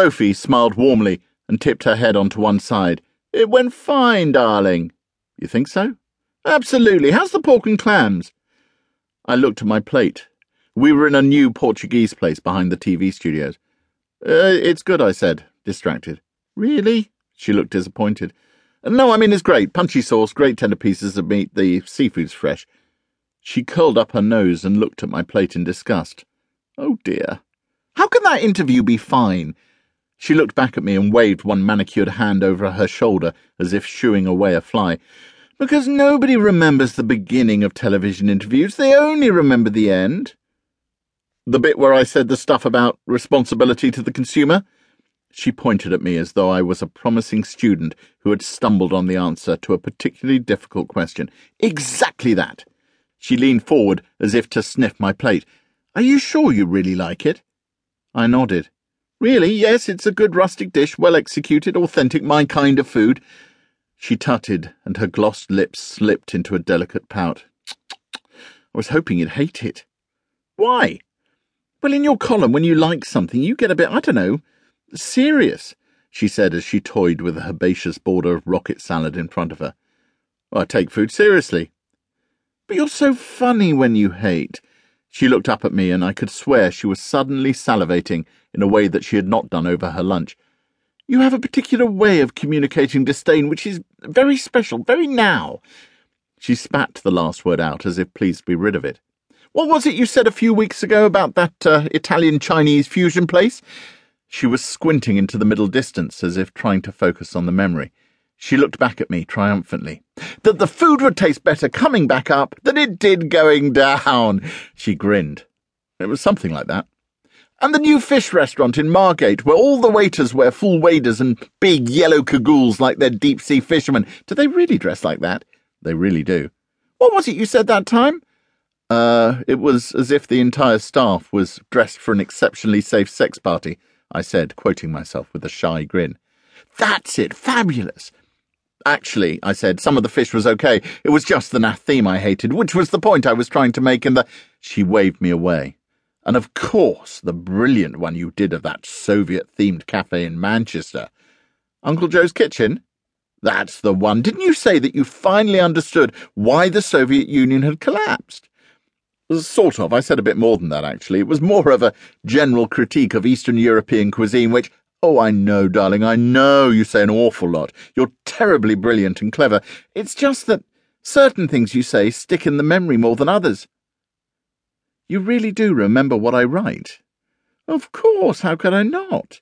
Sophie smiled warmly and tipped her head onto one side. It went fine, darling. You think so? Absolutely. How's the pork and clams? I looked at my plate. We were in a new Portuguese place behind the TV studios. Uh, it's good, I said, distracted. Really? She looked disappointed. No, I mean, it's great. Punchy sauce, great tender pieces of meat, the seafood's fresh. She curled up her nose and looked at my plate in disgust. Oh dear. How can that interview be fine? She looked back at me and waved one manicured hand over her shoulder as if shooing away a fly. Because nobody remembers the beginning of television interviews, they only remember the end. The bit where I said the stuff about responsibility to the consumer? She pointed at me as though I was a promising student who had stumbled on the answer to a particularly difficult question. Exactly that. She leaned forward as if to sniff my plate. Are you sure you really like it? I nodded. Really, yes, it's a good rustic dish, well executed, authentic, my kind of food. She tutted, and her glossed lips slipped into a delicate pout. I was hoping you'd hate it. Why? Well, in your column, when you like something, you get a bit, I don't know, serious, she said as she toyed with a herbaceous border of rocket salad in front of her. Well, I take food seriously. But you're so funny when you hate. She looked up at me, and I could swear she was suddenly salivating in a way that she had not done over her lunch. You have a particular way of communicating disdain which is very special, very now. She spat the last word out as if pleased to be rid of it. What was it you said a few weeks ago about that uh, Italian Chinese fusion place? She was squinting into the middle distance as if trying to focus on the memory. She looked back at me triumphantly. That the food would taste better coming back up than it did going down. She grinned. It was something like that. And the new fish restaurant in Margate, where all the waiters wear full waders and big yellow cagoules like they're deep sea fishermen. Do they really dress like that? They really do. What was it you said that time? Uh, it was as if the entire staff was dressed for an exceptionally safe sex party, I said, quoting myself with a shy grin. That's it, fabulous. Actually, I said, some of the fish was okay. It was just the nath theme I hated, which was the point I was trying to make in the. She waved me away. And of course, the brilliant one you did of that Soviet themed cafe in Manchester. Uncle Joe's Kitchen? That's the one. Didn't you say that you finally understood why the Soviet Union had collapsed? Sort of. I said a bit more than that, actually. It was more of a general critique of Eastern European cuisine, which Oh, I know, darling, I know you say an awful lot. You're terribly brilliant and clever. It's just that certain things you say stick in the memory more than others. You really do remember what I write? Of course, how could I not?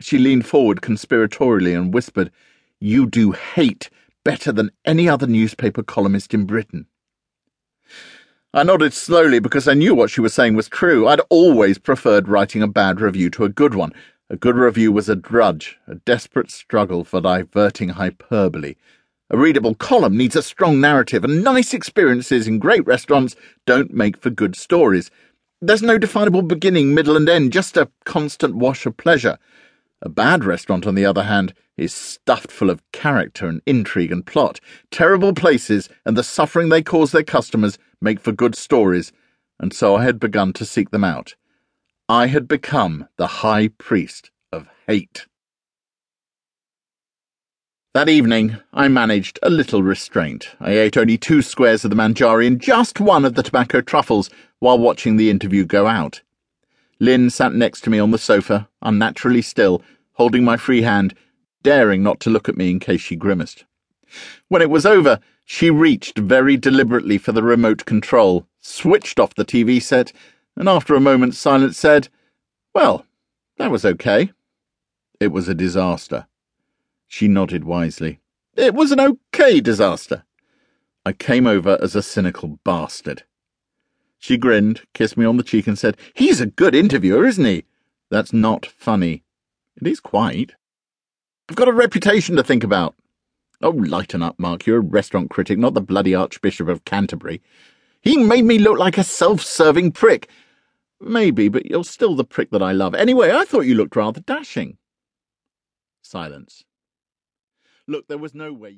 She leaned forward conspiratorially and whispered, You do hate better than any other newspaper columnist in Britain. I nodded slowly because I knew what she was saying was true. I'd always preferred writing a bad review to a good one. A good review was a drudge, a desperate struggle for diverting hyperbole. A readable column needs a strong narrative, and nice experiences in great restaurants don't make for good stories. There's no definable beginning, middle, and end, just a constant wash of pleasure. A bad restaurant, on the other hand, is stuffed full of character and intrigue and plot. Terrible places and the suffering they cause their customers make for good stories, and so I had begun to seek them out. I had become the high priest of hate. That evening, I managed a little restraint. I ate only two squares of the manjari and just one of the tobacco truffles, while watching the interview go out. Lynn sat next to me on the sofa, unnaturally still, holding my free hand, daring not to look at me in case she grimaced. When it was over, she reached very deliberately for the remote control, switched off the TV set, and after a moment's silence said, Well, that was okay. It was a disaster. She nodded wisely. It was an okay disaster. I came over as a cynical bastard. She grinned, kissed me on the cheek, and said, He's a good interviewer, isn't he? That's not funny. It is quite. I've got a reputation to think about. Oh, lighten up, Marc. You're a restaurant critic, not the bloody Archbishop of Canterbury. He made me look like a self serving prick. Maybe, but you're still the prick that I love. Anyway, I thought you looked rather dashing. Silence. Look, there was no way.